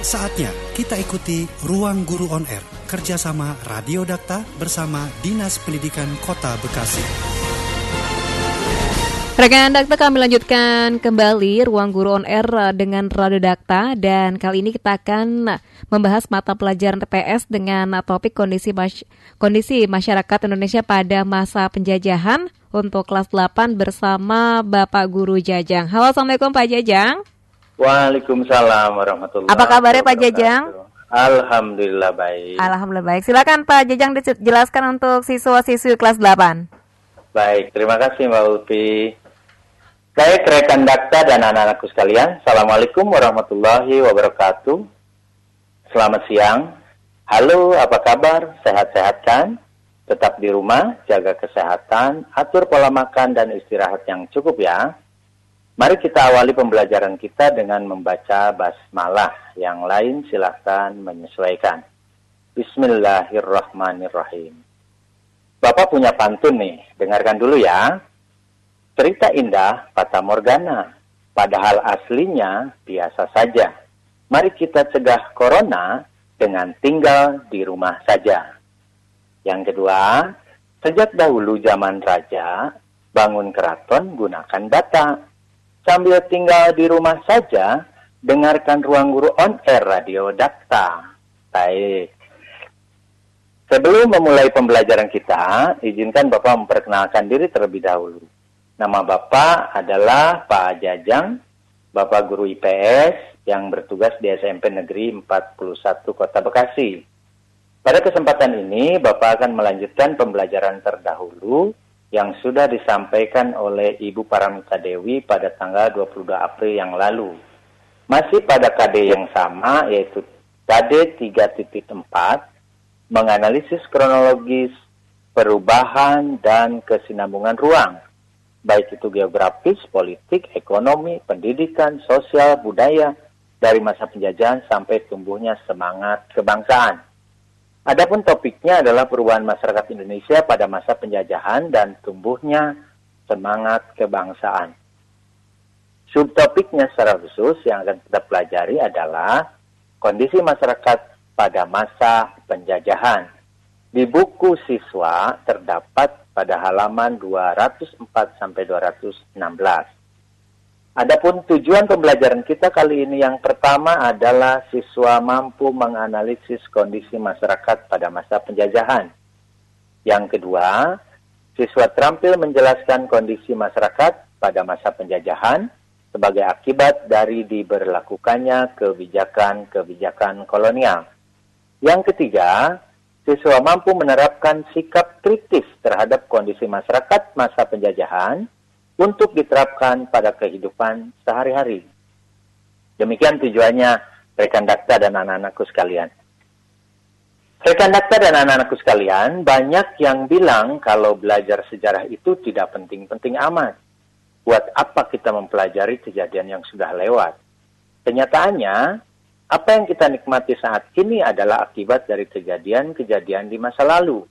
Saatnya kita ikuti Ruang Guru On Air, kerjasama Radio Dakta bersama Dinas Pendidikan Kota Bekasi. Rekan Dakta kami lanjutkan kembali Ruang Guru On Air dengan Radio Dakta dan kali ini kita akan membahas mata pelajaran TPS dengan topik kondisi mas kondisi masyarakat Indonesia pada masa penjajahan untuk kelas 8 bersama Bapak Guru Jajang. Halo Assalamualaikum Pak Jajang. Waalaikumsalam warahmatullahi Apa kabarnya Pak Jajang? Alhamdulillah baik. Alhamdulillah baik. Silakan Pak Jajang dijelaskan untuk siswa-siswi kelas 8. Baik, terima kasih Mbak Uti. Baik, rekan dakta dan anak-anakku sekalian, Assalamualaikum warahmatullahi wabarakatuh. Selamat siang. Halo, apa kabar? Sehat-sehat kan? Tetap di rumah, jaga kesehatan, atur pola makan dan istirahat yang cukup ya. Mari kita awali pembelajaran kita dengan membaca basmalah. Yang lain silahkan menyesuaikan. Bismillahirrahmanirrahim. Bapak punya pantun nih, dengarkan dulu ya. Cerita indah Fata Morgana, padahal aslinya biasa saja. Mari kita cegah corona dengan tinggal di rumah saja. Yang kedua, sejak dahulu zaman raja, bangun keraton gunakan data Sambil tinggal di rumah saja, dengarkan ruang guru on air radio Dakta. Baik. Sebelum memulai pembelajaran kita, izinkan Bapak memperkenalkan diri terlebih dahulu. Nama Bapak adalah Pak Jajang, Bapak Guru IPS yang bertugas di SMP Negeri 41 Kota Bekasi. Pada kesempatan ini, Bapak akan melanjutkan pembelajaran terdahulu yang sudah disampaikan oleh Ibu Paramita Dewi pada tanggal 22 April yang lalu. Masih pada KD yang sama yaitu KD 3.4 menganalisis kronologis perubahan dan kesinambungan ruang baik itu geografis, politik, ekonomi, pendidikan, sosial, budaya dari masa penjajahan sampai tumbuhnya semangat kebangsaan. Adapun topiknya adalah perubahan masyarakat Indonesia pada masa penjajahan dan tumbuhnya semangat kebangsaan. Subtopiknya secara khusus yang akan kita pelajari adalah kondisi masyarakat pada masa penjajahan. Di buku siswa terdapat pada halaman 204 sampai 216. Adapun tujuan pembelajaran kita kali ini yang pertama adalah siswa mampu menganalisis kondisi masyarakat pada masa penjajahan. Yang kedua, siswa terampil menjelaskan kondisi masyarakat pada masa penjajahan sebagai akibat dari diberlakukannya kebijakan-kebijakan kolonial. Yang ketiga, siswa mampu menerapkan sikap kritis terhadap kondisi masyarakat masa penjajahan untuk diterapkan pada kehidupan sehari-hari. Demikian tujuannya rekan dakta dan anak-anakku sekalian. Rekan dakta dan anak-anakku sekalian, banyak yang bilang kalau belajar sejarah itu tidak penting-penting amat. Buat apa kita mempelajari kejadian yang sudah lewat? Kenyataannya, apa yang kita nikmati saat ini adalah akibat dari kejadian-kejadian di masa lalu.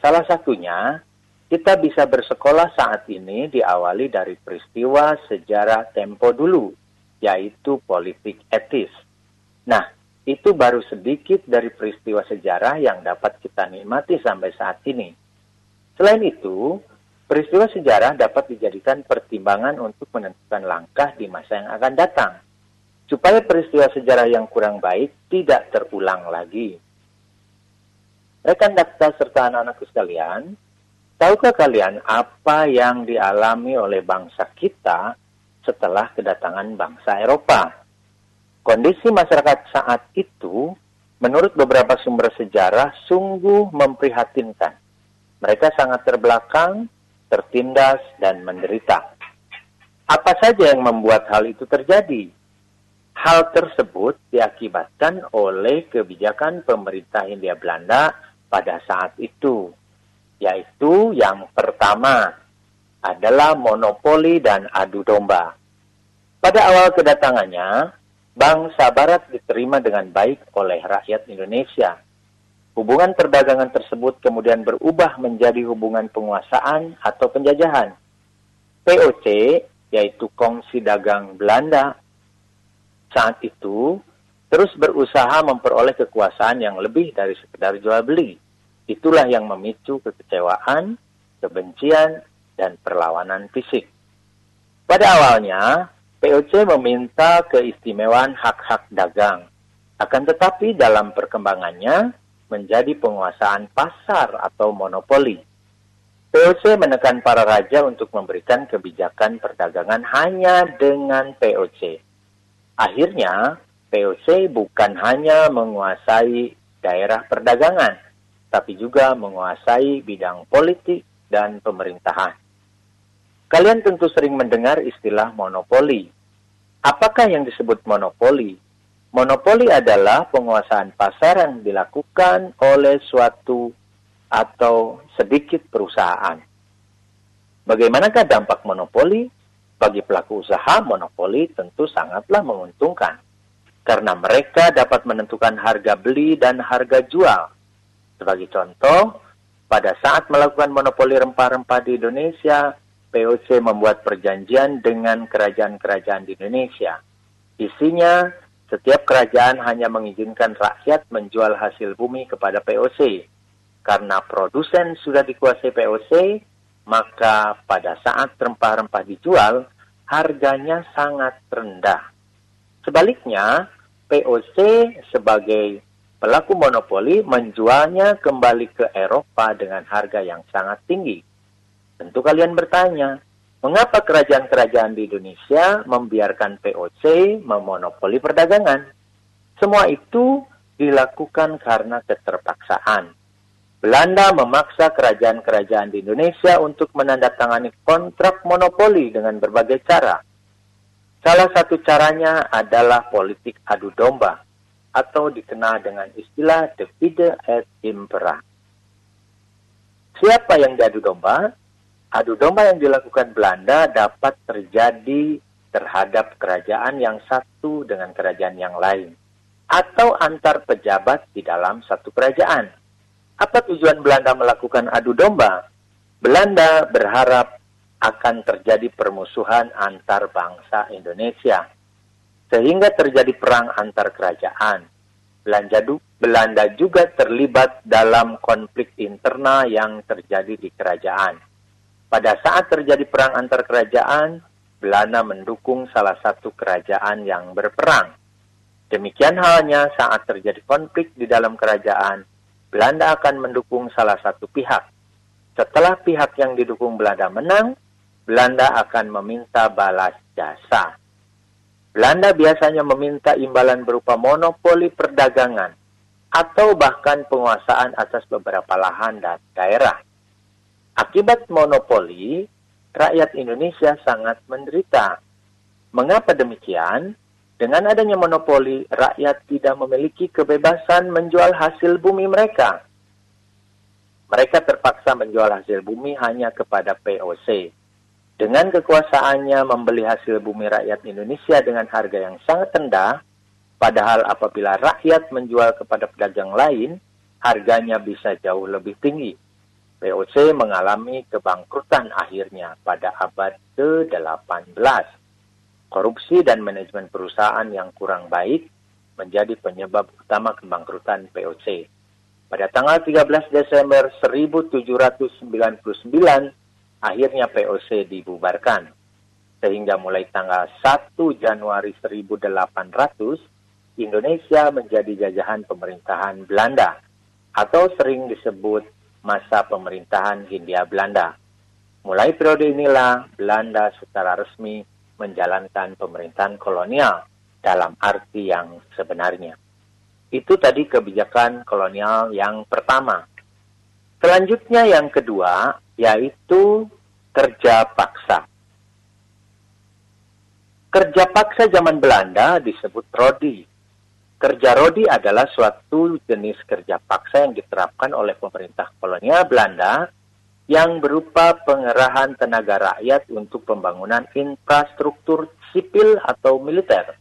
Salah satunya kita bisa bersekolah saat ini diawali dari peristiwa sejarah tempo dulu, yaitu politik etis. Nah, itu baru sedikit dari peristiwa sejarah yang dapat kita nikmati sampai saat ini. Selain itu, peristiwa sejarah dapat dijadikan pertimbangan untuk menentukan langkah di masa yang akan datang, supaya peristiwa sejarah yang kurang baik tidak terulang lagi. Rekan dakta serta anak-anakku sekalian, Tahukah kalian apa yang dialami oleh bangsa kita setelah kedatangan bangsa Eropa? Kondisi masyarakat saat itu, menurut beberapa sumber sejarah, sungguh memprihatinkan. Mereka sangat terbelakang, tertindas, dan menderita. Apa saja yang membuat hal itu terjadi? Hal tersebut diakibatkan oleh kebijakan pemerintah Hindia Belanda pada saat itu yaitu yang pertama adalah monopoli dan adu domba. Pada awal kedatangannya, bangsa Barat diterima dengan baik oleh rakyat Indonesia. Hubungan perdagangan tersebut kemudian berubah menjadi hubungan penguasaan atau penjajahan. POC, yaitu Kongsi Dagang Belanda, saat itu terus berusaha memperoleh kekuasaan yang lebih dari sekedar jual beli. Itulah yang memicu kekecewaan, kebencian, dan perlawanan fisik. Pada awalnya, POC meminta keistimewaan hak-hak dagang. Akan tetapi dalam perkembangannya menjadi penguasaan pasar atau monopoli. POC menekan para raja untuk memberikan kebijakan perdagangan hanya dengan POC. Akhirnya, POC bukan hanya menguasai daerah perdagangan, tapi juga menguasai bidang politik dan pemerintahan. Kalian tentu sering mendengar istilah monopoli. Apakah yang disebut monopoli? Monopoli adalah penguasaan pasar yang dilakukan oleh suatu atau sedikit perusahaan. Bagaimanakah dampak monopoli? Bagi pelaku usaha, monopoli tentu sangatlah menguntungkan. Karena mereka dapat menentukan harga beli dan harga jual. Sebagai contoh, pada saat melakukan monopoli rempah-rempah di Indonesia, POC membuat perjanjian dengan kerajaan-kerajaan di Indonesia. Isinya, setiap kerajaan hanya mengizinkan rakyat menjual hasil bumi kepada POC. Karena produsen sudah dikuasai POC, maka pada saat rempah-rempah dijual, harganya sangat rendah. Sebaliknya, POC sebagai pelaku monopoli menjualnya kembali ke Eropa dengan harga yang sangat tinggi. Tentu kalian bertanya, mengapa kerajaan-kerajaan di Indonesia membiarkan POC memonopoli perdagangan? Semua itu dilakukan karena keterpaksaan. Belanda memaksa kerajaan-kerajaan di Indonesia untuk menandatangani kontrak monopoli dengan berbagai cara. Salah satu caranya adalah politik adu domba atau dikenal dengan istilah divide et impera. Siapa yang diadu domba? adu domba yang dilakukan Belanda dapat terjadi terhadap kerajaan yang satu dengan kerajaan yang lain, atau antar pejabat di dalam satu kerajaan. Apa tujuan Belanda melakukan adu domba? Belanda berharap akan terjadi permusuhan antar bangsa Indonesia, sehingga terjadi perang antar kerajaan. Belanda juga terlibat dalam konflik internal yang terjadi di kerajaan pada saat terjadi perang antar kerajaan, Belanda mendukung salah satu kerajaan yang berperang. Demikian halnya saat terjadi konflik di dalam kerajaan, Belanda akan mendukung salah satu pihak. Setelah pihak yang didukung Belanda menang, Belanda akan meminta balas jasa. Belanda biasanya meminta imbalan berupa monopoli perdagangan atau bahkan penguasaan atas beberapa lahan dan daerah. Akibat monopoli, rakyat Indonesia sangat menderita. Mengapa demikian? Dengan adanya monopoli, rakyat tidak memiliki kebebasan menjual hasil bumi mereka. Mereka terpaksa menjual hasil bumi hanya kepada POC. Dengan kekuasaannya membeli hasil bumi rakyat Indonesia dengan harga yang sangat rendah, padahal apabila rakyat menjual kepada pedagang lain, harganya bisa jauh lebih tinggi. VOC mengalami kebangkrutan akhirnya pada abad ke-18. Korupsi dan manajemen perusahaan yang kurang baik menjadi penyebab utama kebangkrutan VOC. Pada tanggal 13 Desember 1799, akhirnya VOC dibubarkan. Sehingga mulai tanggal 1 Januari 1800, Indonesia menjadi jajahan pemerintahan Belanda atau sering disebut masa pemerintahan Hindia Belanda. Mulai periode inilah Belanda secara resmi menjalankan pemerintahan kolonial dalam arti yang sebenarnya. Itu tadi kebijakan kolonial yang pertama. Selanjutnya yang kedua yaitu kerja paksa. Kerja paksa zaman Belanda disebut rodi Kerja rodi adalah suatu jenis kerja paksa yang diterapkan oleh pemerintah kolonial Belanda yang berupa pengerahan tenaga rakyat untuk pembangunan infrastruktur sipil atau militer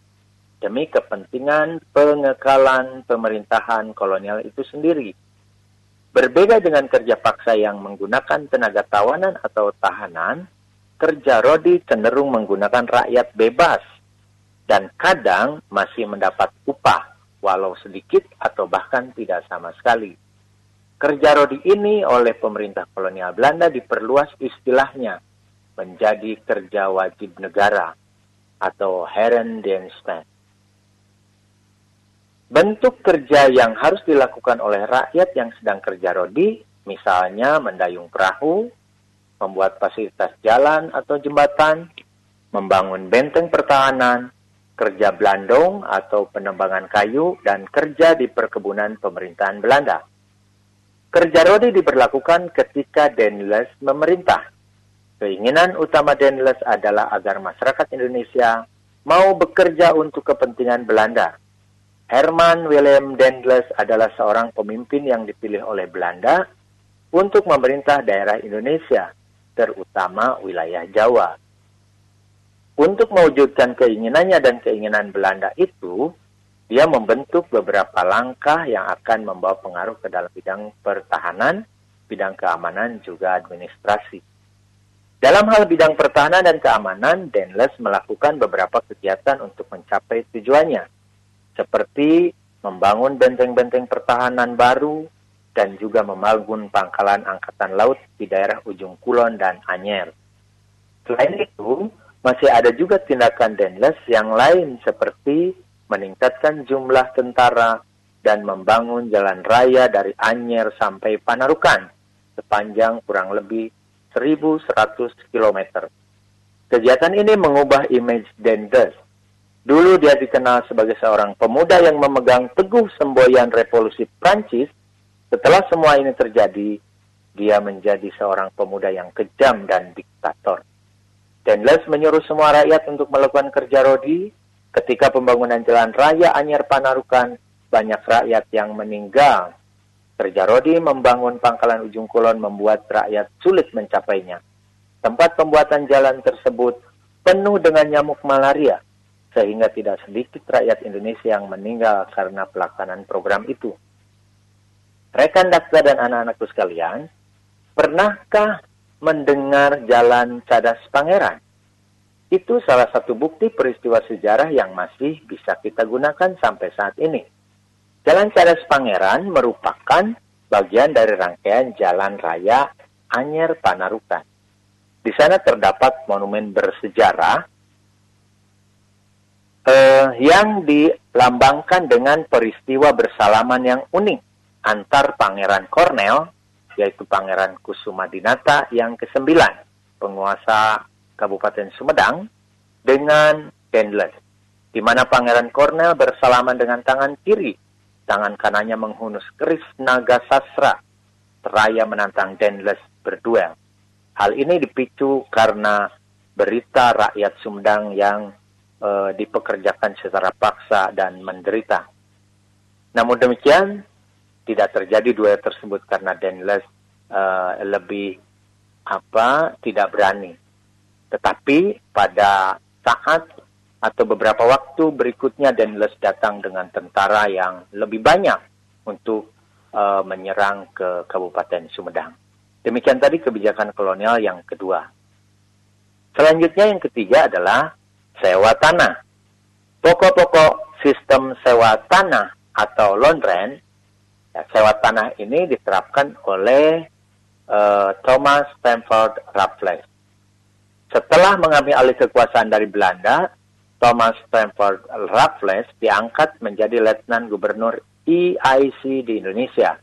demi kepentingan pengekalan pemerintahan kolonial itu sendiri. Berbeda dengan kerja paksa yang menggunakan tenaga tawanan atau tahanan, kerja rodi cenderung menggunakan rakyat bebas dan kadang masih mendapat upah. walau sedikit atau bahkan tidak sama sekali. Kerja rodi ini oleh pemerintah kolonial Belanda diperluas istilahnya menjadi kerja wajib negara atau Herendienst. Bentuk kerja yang harus dilakukan oleh rakyat yang sedang kerja rodi, misalnya mendayung perahu, membuat fasilitas jalan atau jembatan, membangun benteng pertahanan, kerja belandong atau penembangan kayu, dan kerja di perkebunan pemerintahan Belanda. Kerja rodi diberlakukan ketika Daniels memerintah. Keinginan utama Daniels adalah agar masyarakat Indonesia mau bekerja untuk kepentingan Belanda. Herman Willem Dendles adalah seorang pemimpin yang dipilih oleh Belanda untuk memerintah daerah Indonesia, terutama wilayah Jawa. Untuk mewujudkan keinginannya dan keinginan Belanda itu, dia membentuk beberapa langkah yang akan membawa pengaruh ke dalam bidang pertahanan, bidang keamanan, juga administrasi. Dalam hal bidang pertahanan dan keamanan, Denles melakukan beberapa kegiatan untuk mencapai tujuannya, seperti membangun benteng-benteng pertahanan baru dan juga membangun pangkalan angkatan laut di daerah ujung Kulon dan Anyer. Selain itu, masih ada juga tindakan Denles yang lain seperti meningkatkan jumlah tentara dan membangun jalan raya dari Anyer sampai Panarukan sepanjang kurang lebih 1100 km. Kegiatan ini mengubah image Denles. Dulu dia dikenal sebagai seorang pemuda yang memegang teguh semboyan revolusi Prancis. Setelah semua ini terjadi, dia menjadi seorang pemuda yang kejam dan diktator. Dendles menyuruh semua rakyat untuk melakukan kerja rodi. Ketika pembangunan jalan raya Anyer Panarukan, banyak rakyat yang meninggal. Kerja rodi membangun pangkalan ujung kulon membuat rakyat sulit mencapainya. Tempat pembuatan jalan tersebut penuh dengan nyamuk malaria, sehingga tidak sedikit rakyat Indonesia yang meninggal karena pelaksanaan program itu. Rekan daksa dan anak-anakku sekalian, pernahkah mendengar Jalan Cadas Pangeran. Itu salah satu bukti peristiwa sejarah yang masih bisa kita gunakan sampai saat ini. Jalan Cadas Pangeran merupakan bagian dari rangkaian jalan raya Anyer Panarukan. Di sana terdapat monumen bersejarah eh, yang dilambangkan dengan peristiwa bersalaman yang unik antar Pangeran Cornell yaitu Pangeran Kusuma Dinata yang ke-9, penguasa Kabupaten Sumedang, dengan Dendles, di mana Pangeran Cornel bersalaman dengan tangan kiri, tangan kanannya menghunus keris naga sasra, seraya menantang Dendles berduel. Hal ini dipicu karena berita rakyat Sumedang yang e, dipekerjakan secara paksa dan menderita. Namun demikian, tidak terjadi duel tersebut karena Denles uh, lebih apa tidak berani. Tetapi pada saat atau beberapa waktu berikutnya Denles datang dengan tentara yang lebih banyak untuk uh, menyerang ke Kabupaten Sumedang. Demikian tadi kebijakan kolonial yang kedua. Selanjutnya yang ketiga adalah sewa tanah. Pokok-pokok sistem sewa tanah atau loan rent Ya, sewa tanah ini diterapkan oleh uh, Thomas Stamford Raffles. Setelah mengambil alih kekuasaan dari Belanda, Thomas Stamford Raffles diangkat menjadi Letnan Gubernur EIC di Indonesia,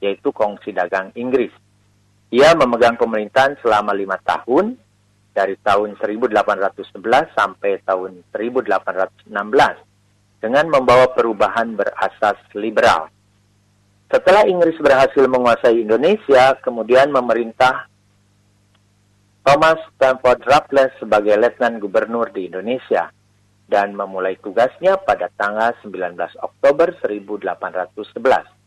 yaitu Kongsi Dagang Inggris. Ia memegang pemerintahan selama lima tahun, dari tahun 1811 sampai tahun 1816, dengan membawa perubahan berasas liberal. Setelah Inggris berhasil menguasai Indonesia, kemudian memerintah Thomas Stamford Raffles sebagai Letnan Gubernur di Indonesia dan memulai tugasnya pada tanggal 19 Oktober 1811.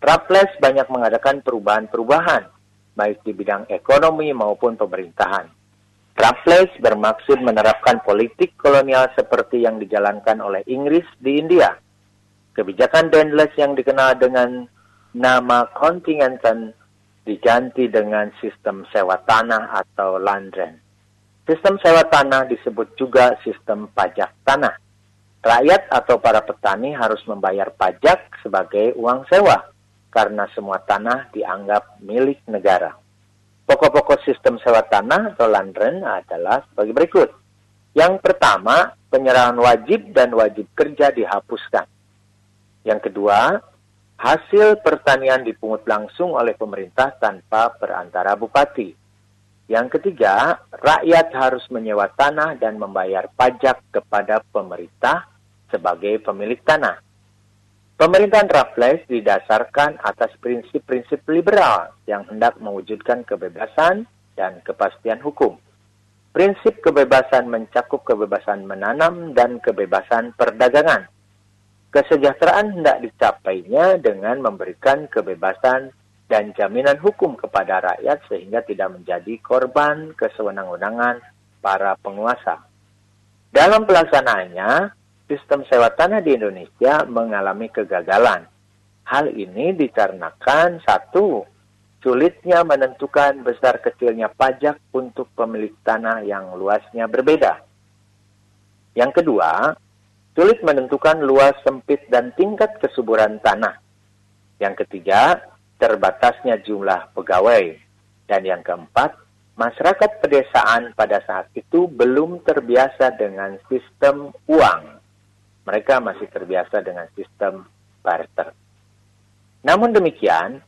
Raffles banyak mengadakan perubahan-perubahan, baik di bidang ekonomi maupun pemerintahan. Raffles bermaksud menerapkan politik kolonial seperti yang dijalankan oleh Inggris di India – Kebijakan Dendles yang dikenal dengan nama kontingentan diganti dengan sistem sewa tanah atau land rent. Sistem sewa tanah disebut juga sistem pajak tanah. rakyat atau para petani harus membayar pajak sebagai uang sewa karena semua tanah dianggap milik negara. Pokok-pokok sistem sewa tanah atau landren adalah sebagai berikut. Yang pertama, penyerahan wajib dan wajib kerja dihapuskan. Yang kedua, hasil pertanian dipungut langsung oleh pemerintah tanpa perantara bupati. Yang ketiga, rakyat harus menyewa tanah dan membayar pajak kepada pemerintah sebagai pemilik tanah. Pemerintahan Raffles didasarkan atas prinsip-prinsip liberal yang hendak mewujudkan kebebasan dan kepastian hukum. Prinsip kebebasan mencakup kebebasan menanam dan kebebasan perdagangan. Kesejahteraan hendak dicapainya dengan memberikan kebebasan dan jaminan hukum kepada rakyat sehingga tidak menjadi korban kesewenang-wenangan para penguasa. Dalam pelaksanaannya, sistem sewa tanah di Indonesia mengalami kegagalan. Hal ini dikarenakan satu, sulitnya menentukan besar kecilnya pajak untuk pemilik tanah yang luasnya berbeda. Yang kedua, sulit menentukan luas sempit dan tingkat kesuburan tanah. Yang ketiga, terbatasnya jumlah pegawai. Dan yang keempat, masyarakat pedesaan pada saat itu belum terbiasa dengan sistem uang. Mereka masih terbiasa dengan sistem barter. Namun demikian,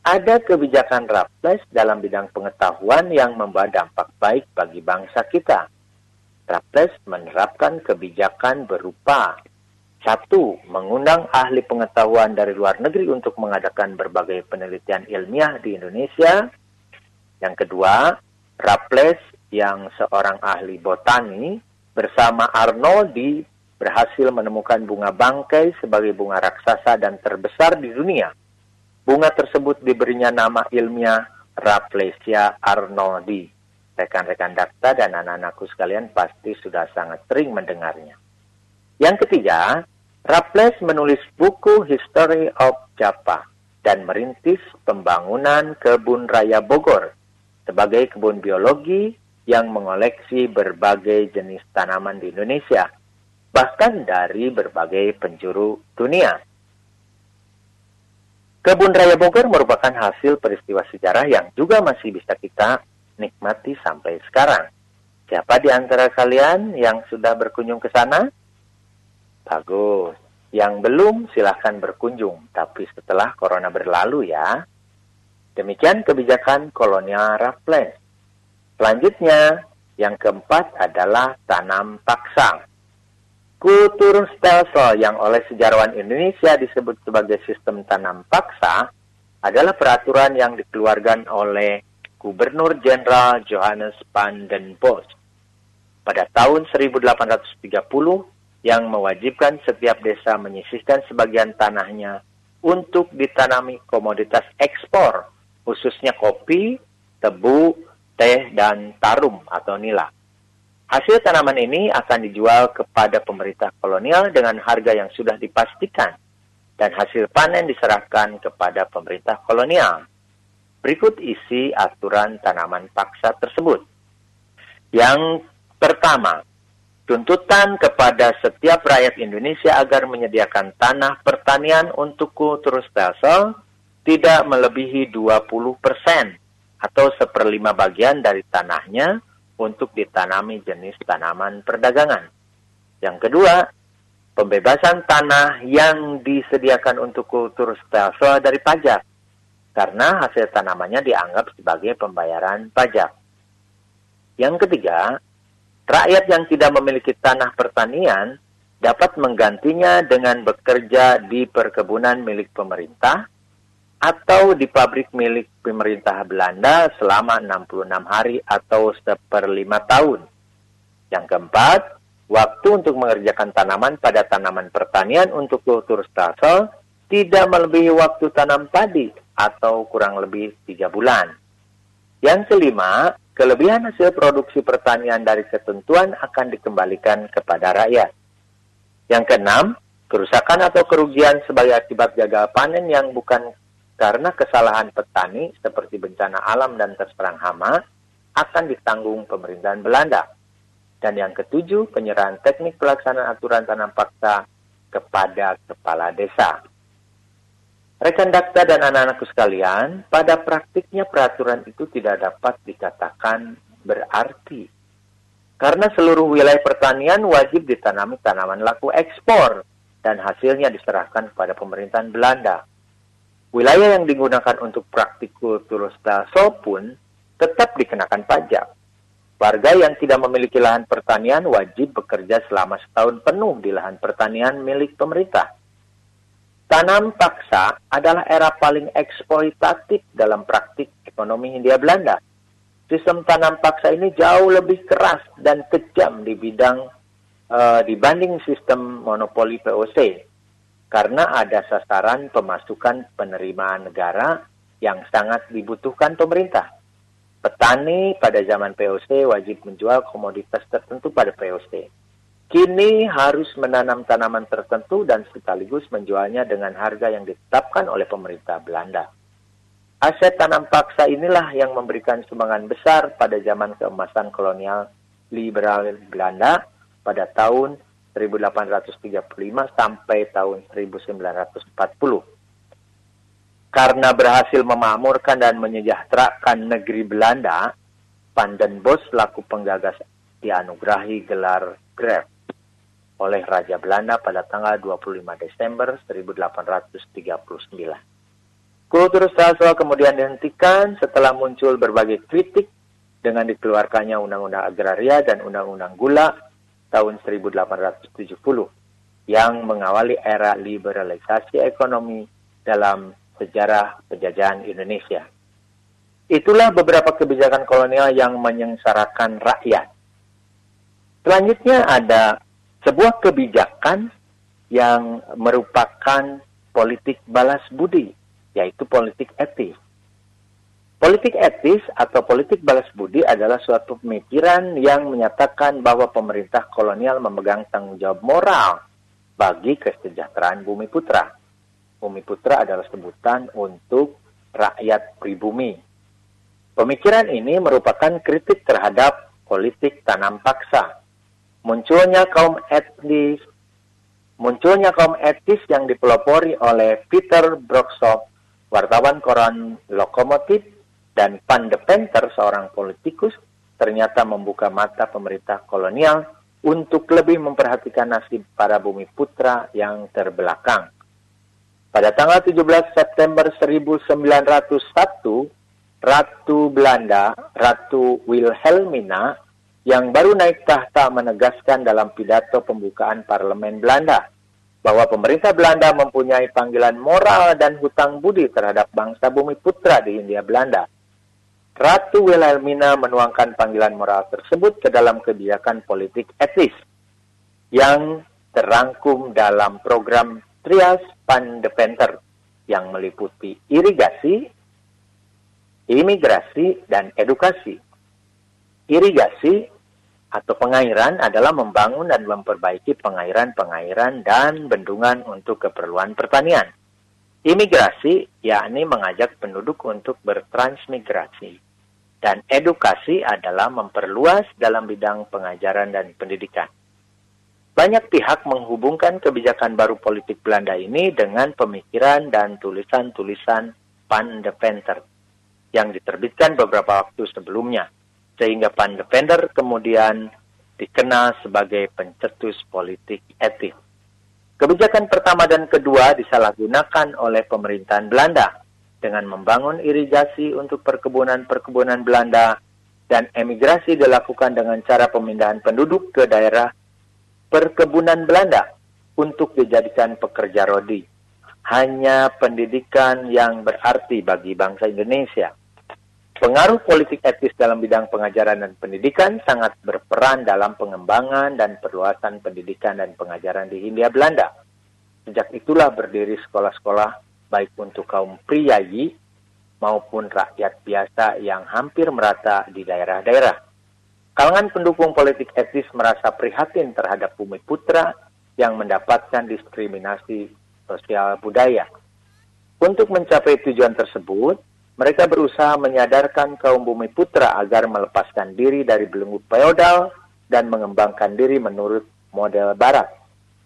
ada kebijakan Raffles dalam bidang pengetahuan yang membawa dampak baik bagi bangsa kita. Raffles menerapkan kebijakan berupa satu, mengundang ahli pengetahuan dari luar negeri untuk mengadakan berbagai penelitian ilmiah di Indonesia. Yang kedua, Raples yang seorang ahli botani bersama Arnoldi berhasil menemukan bunga bangkai sebagai bunga raksasa dan terbesar di dunia. Bunga tersebut diberinya nama ilmiah Raplesia arnoldi. Rekan-rekan dakta dan anak-anakku sekalian pasti sudah sangat sering mendengarnya. Yang ketiga, Raffles menulis buku History of Java dan merintis pembangunan kebun raya Bogor sebagai kebun biologi yang mengoleksi berbagai jenis tanaman di Indonesia, bahkan dari berbagai penjuru dunia. Kebun Raya Bogor merupakan hasil peristiwa sejarah yang juga masih bisa kita nikmati sampai sekarang. Siapa di antara kalian yang sudah berkunjung ke sana? Bagus. Yang belum silahkan berkunjung, tapi setelah corona berlalu ya. Demikian kebijakan kolonial Raffles. Selanjutnya, yang keempat adalah tanam paksa. Kultur stelsel yang oleh sejarawan Indonesia disebut sebagai sistem tanam paksa adalah peraturan yang dikeluarkan oleh Gubernur Jenderal Johannes van den Bosch pada tahun 1830 yang mewajibkan setiap desa menyisihkan sebagian tanahnya untuk ditanami komoditas ekspor, khususnya kopi, tebu, teh, dan tarum atau nila. Hasil tanaman ini akan dijual kepada pemerintah kolonial dengan harga yang sudah dipastikan dan hasil panen diserahkan kepada pemerintah kolonial. Berikut isi aturan tanaman paksa tersebut. Yang pertama, tuntutan kepada setiap rakyat Indonesia agar menyediakan tanah pertanian untuk kultur stelsel tidak melebihi 20% atau seperlima bagian dari tanahnya untuk ditanami jenis tanaman perdagangan. Yang kedua, pembebasan tanah yang disediakan untuk kultur stelsel dari pajak karena hasil tanamannya dianggap sebagai pembayaran pajak. Yang ketiga, Rakyat yang tidak memiliki tanah pertanian dapat menggantinya dengan bekerja di perkebunan milik pemerintah atau di pabrik milik pemerintah Belanda selama 66 hari atau seperlima tahun. Yang keempat, waktu untuk mengerjakan tanaman pada tanaman pertanian untuk kultur stasel tidak melebihi waktu tanam padi atau kurang lebih tiga bulan. Yang kelima, Kelebihan hasil produksi pertanian dari ketentuan akan dikembalikan kepada rakyat. Yang keenam, kerusakan atau kerugian sebagai akibat gagal panen yang bukan karena kesalahan petani seperti bencana alam dan terserang hama akan ditanggung pemerintahan Belanda. Dan yang ketujuh, penyerahan teknik pelaksanaan aturan tanam paksa kepada kepala desa. Rekan dakta dan anak-anakku sekalian, pada praktiknya peraturan itu tidak dapat dikatakan berarti. Karena seluruh wilayah pertanian wajib ditanami tanaman laku ekspor dan hasilnya diserahkan kepada pemerintahan Belanda. Wilayah yang digunakan untuk praktik kultur stasel pun tetap dikenakan pajak. Warga yang tidak memiliki lahan pertanian wajib bekerja selama setahun penuh di lahan pertanian milik pemerintah. Tanam paksa adalah era paling eksploitatif dalam praktik ekonomi Hindia Belanda. Sistem tanam paksa ini jauh lebih keras dan kejam di bidang uh, dibanding sistem monopoli POC karena ada sasaran pemasukan penerimaan negara yang sangat dibutuhkan pemerintah. Petani pada zaman POC wajib menjual komoditas tertentu pada POC. Kini harus menanam tanaman tertentu dan sekaligus menjualnya dengan harga yang ditetapkan oleh pemerintah Belanda. Aset tanam paksa inilah yang memberikan sumbangan besar pada zaman keemasan kolonial liberal Belanda pada tahun 1835 sampai tahun 1940 karena berhasil memakmurkan dan menyejahterakan negeri Belanda, Bos laku penggagas dianugerahi gelar Graf oleh Raja Belanda pada tanggal 25 Desember 1839. Kultur sastra kemudian dihentikan setelah muncul berbagai kritik dengan dikeluarkannya Undang-Undang Agraria dan Undang-Undang Gula tahun 1870 yang mengawali era liberalisasi ekonomi dalam sejarah penjajahan Indonesia. Itulah beberapa kebijakan kolonial yang menyengsarakan rakyat. Selanjutnya ada sebuah kebijakan yang merupakan politik balas budi, yaitu politik etis. Politik etis atau politik balas budi adalah suatu pemikiran yang menyatakan bahwa pemerintah kolonial memegang tanggung jawab moral bagi kesejahteraan bumi putra. Bumi Putra adalah sebutan untuk rakyat pribumi. Pemikiran ini merupakan kritik terhadap politik tanam paksa. Munculnya kaum etnis, munculnya kaum etis yang dipelopori oleh Peter Broksop, wartawan koran Lokomotif, dan Van de Penter, seorang politikus, ternyata membuka mata pemerintah kolonial untuk lebih memperhatikan nasib para bumi putra yang terbelakang. Pada tanggal 17 September 1901, Ratu Belanda, Ratu Wilhelmina, yang baru naik tahta menegaskan dalam pidato pembukaan parlemen Belanda bahwa pemerintah Belanda mempunyai panggilan moral dan hutang budi terhadap bangsa bumi putra di Hindia Belanda. Ratu Wilhelmina menuangkan panggilan moral tersebut ke dalam kebijakan politik etis yang terangkum dalam program Trias Pandepenter yang meliputi irigasi, imigrasi, dan edukasi. Irigasi atau pengairan adalah membangun dan memperbaiki pengairan-pengairan dan bendungan untuk keperluan pertanian. Imigrasi yakni mengajak penduduk untuk bertransmigrasi. Dan edukasi adalah memperluas dalam bidang pengajaran dan pendidikan. Banyak pihak menghubungkan kebijakan baru politik Belanda ini dengan pemikiran dan tulisan-tulisan Pan de Venter yang diterbitkan beberapa waktu sebelumnya, sehingga Pan de Venter kemudian dikenal sebagai pencetus politik etik. Kebijakan pertama dan kedua disalahgunakan oleh pemerintahan Belanda dengan membangun irigasi untuk perkebunan-perkebunan Belanda dan emigrasi dilakukan dengan cara pemindahan penduduk ke daerah perkebunan Belanda untuk dijadikan pekerja rodi. Hanya pendidikan yang berarti bagi bangsa Indonesia. Pengaruh politik etis dalam bidang pengajaran dan pendidikan sangat berperan dalam pengembangan dan perluasan pendidikan dan pengajaran di Hindia Belanda. Sejak itulah berdiri sekolah-sekolah baik untuk kaum priayi maupun rakyat biasa yang hampir merata di daerah-daerah. Kalangan pendukung politik etis merasa prihatin terhadap bumi putra yang mendapatkan diskriminasi sosial budaya. Untuk mencapai tujuan tersebut, mereka berusaha menyadarkan kaum bumi putra agar melepaskan diri dari belenggu feodal dan mengembangkan diri menurut model barat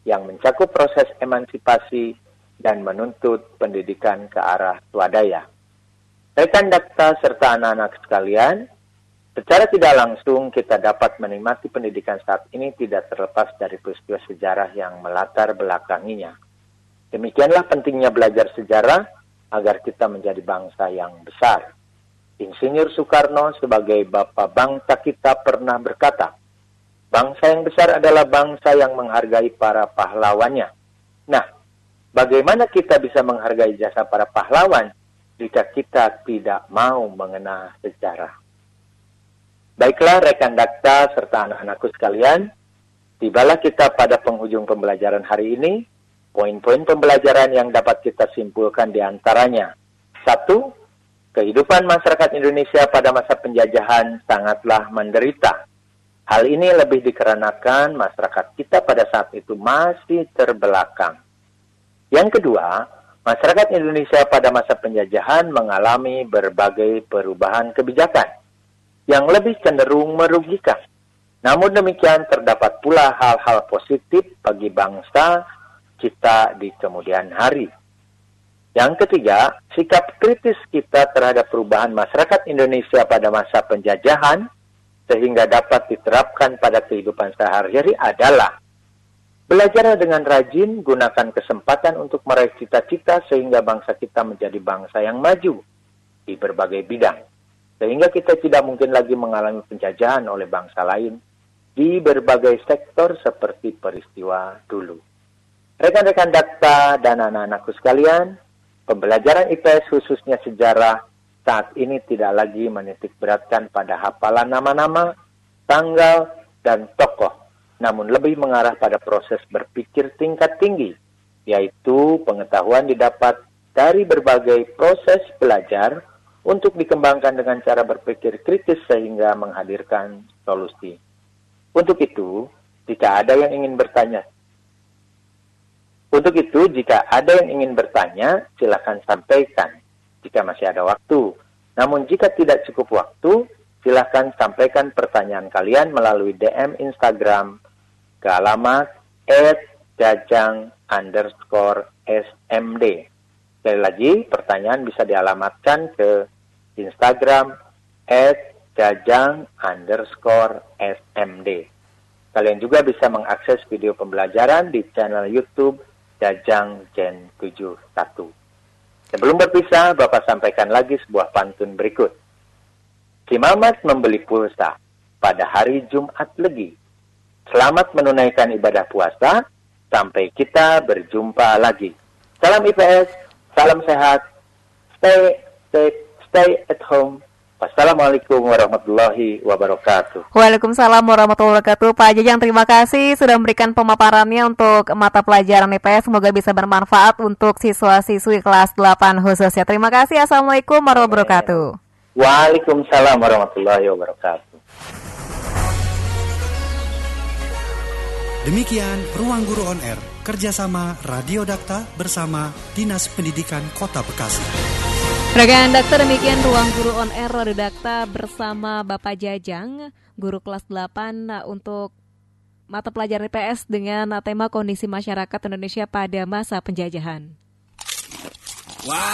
yang mencakup proses emansipasi dan menuntut pendidikan ke arah swadaya. Rekan dakta serta anak-anak sekalian, secara tidak langsung kita dapat menikmati pendidikan saat ini tidak terlepas dari peristiwa sejarah yang melatar belakanginya. Demikianlah pentingnya belajar sejarah agar kita menjadi bangsa yang besar. Insinyur Soekarno sebagai bapak bangsa kita pernah berkata, bangsa yang besar adalah bangsa yang menghargai para pahlawannya. Nah, bagaimana kita bisa menghargai jasa para pahlawan jika kita tidak mau mengenal sejarah? Baiklah rekan dakta serta anak-anakku sekalian, tibalah kita pada penghujung pembelajaran hari ini. Poin-poin pembelajaran yang dapat kita simpulkan di antaranya. Satu, kehidupan masyarakat Indonesia pada masa penjajahan sangatlah menderita. Hal ini lebih dikarenakan masyarakat kita pada saat itu masih terbelakang. Yang kedua, masyarakat Indonesia pada masa penjajahan mengalami berbagai perubahan kebijakan yang lebih cenderung merugikan. Namun demikian terdapat pula hal-hal positif bagi bangsa kita di kemudian hari. Yang ketiga, sikap kritis kita terhadap perubahan masyarakat Indonesia pada masa penjajahan sehingga dapat diterapkan pada kehidupan sehari-hari adalah belajar dengan rajin, gunakan kesempatan untuk meraih cita-cita sehingga bangsa kita menjadi bangsa yang maju di berbagai bidang. Sehingga kita tidak mungkin lagi mengalami penjajahan oleh bangsa lain di berbagai sektor seperti peristiwa dulu. Rekan-rekan dakta dan anak-anakku sekalian, pembelajaran IPS khususnya sejarah saat ini tidak lagi menitik beratkan pada hafalan nama-nama, tanggal, dan tokoh, namun lebih mengarah pada proses berpikir tingkat tinggi, yaitu pengetahuan didapat dari berbagai proses belajar untuk dikembangkan dengan cara berpikir kritis sehingga menghadirkan solusi. Untuk itu, jika ada yang ingin bertanya untuk itu, jika ada yang ingin bertanya, silakan sampaikan jika masih ada waktu. Namun jika tidak cukup waktu, silakan sampaikan pertanyaan kalian melalui DM Instagram ke alamat jajang underscore smd. Sekali lagi, pertanyaan bisa dialamatkan ke Instagram jajang underscore smd. Kalian juga bisa mengakses video pembelajaran di channel YouTube Jajang Gen 71. Sebelum berpisah, Bapak sampaikan lagi sebuah pantun berikut. Si Mamat membeli pulsa pada hari Jumat Legi. Selamat menunaikan ibadah puasa, sampai kita berjumpa lagi. Salam IPS, salam sehat, stay safe, stay at home, Wassalamualaikum warahmatullahi wabarakatuh. Waalaikumsalam warahmatullahi wabarakatuh. Pak Jajang terima kasih sudah memberikan pemaparannya untuk mata pelajaran IPS. Semoga bisa bermanfaat untuk siswa-siswi kelas 8 khususnya. Terima kasih. Assalamualaikum warahmatullahi wabarakatuh. Waalaikumsalam warahmatullahi wabarakatuh. Demikian Ruang Guru On Air, kerjasama Radio Dakta bersama Dinas Pendidikan Kota Bekasi. Rekan dokter demikian ruang guru on air redakta bersama Bapak Jajang, guru kelas 8 untuk mata pelajaran IPS dengan tema kondisi masyarakat Indonesia pada masa penjajahan. Wow.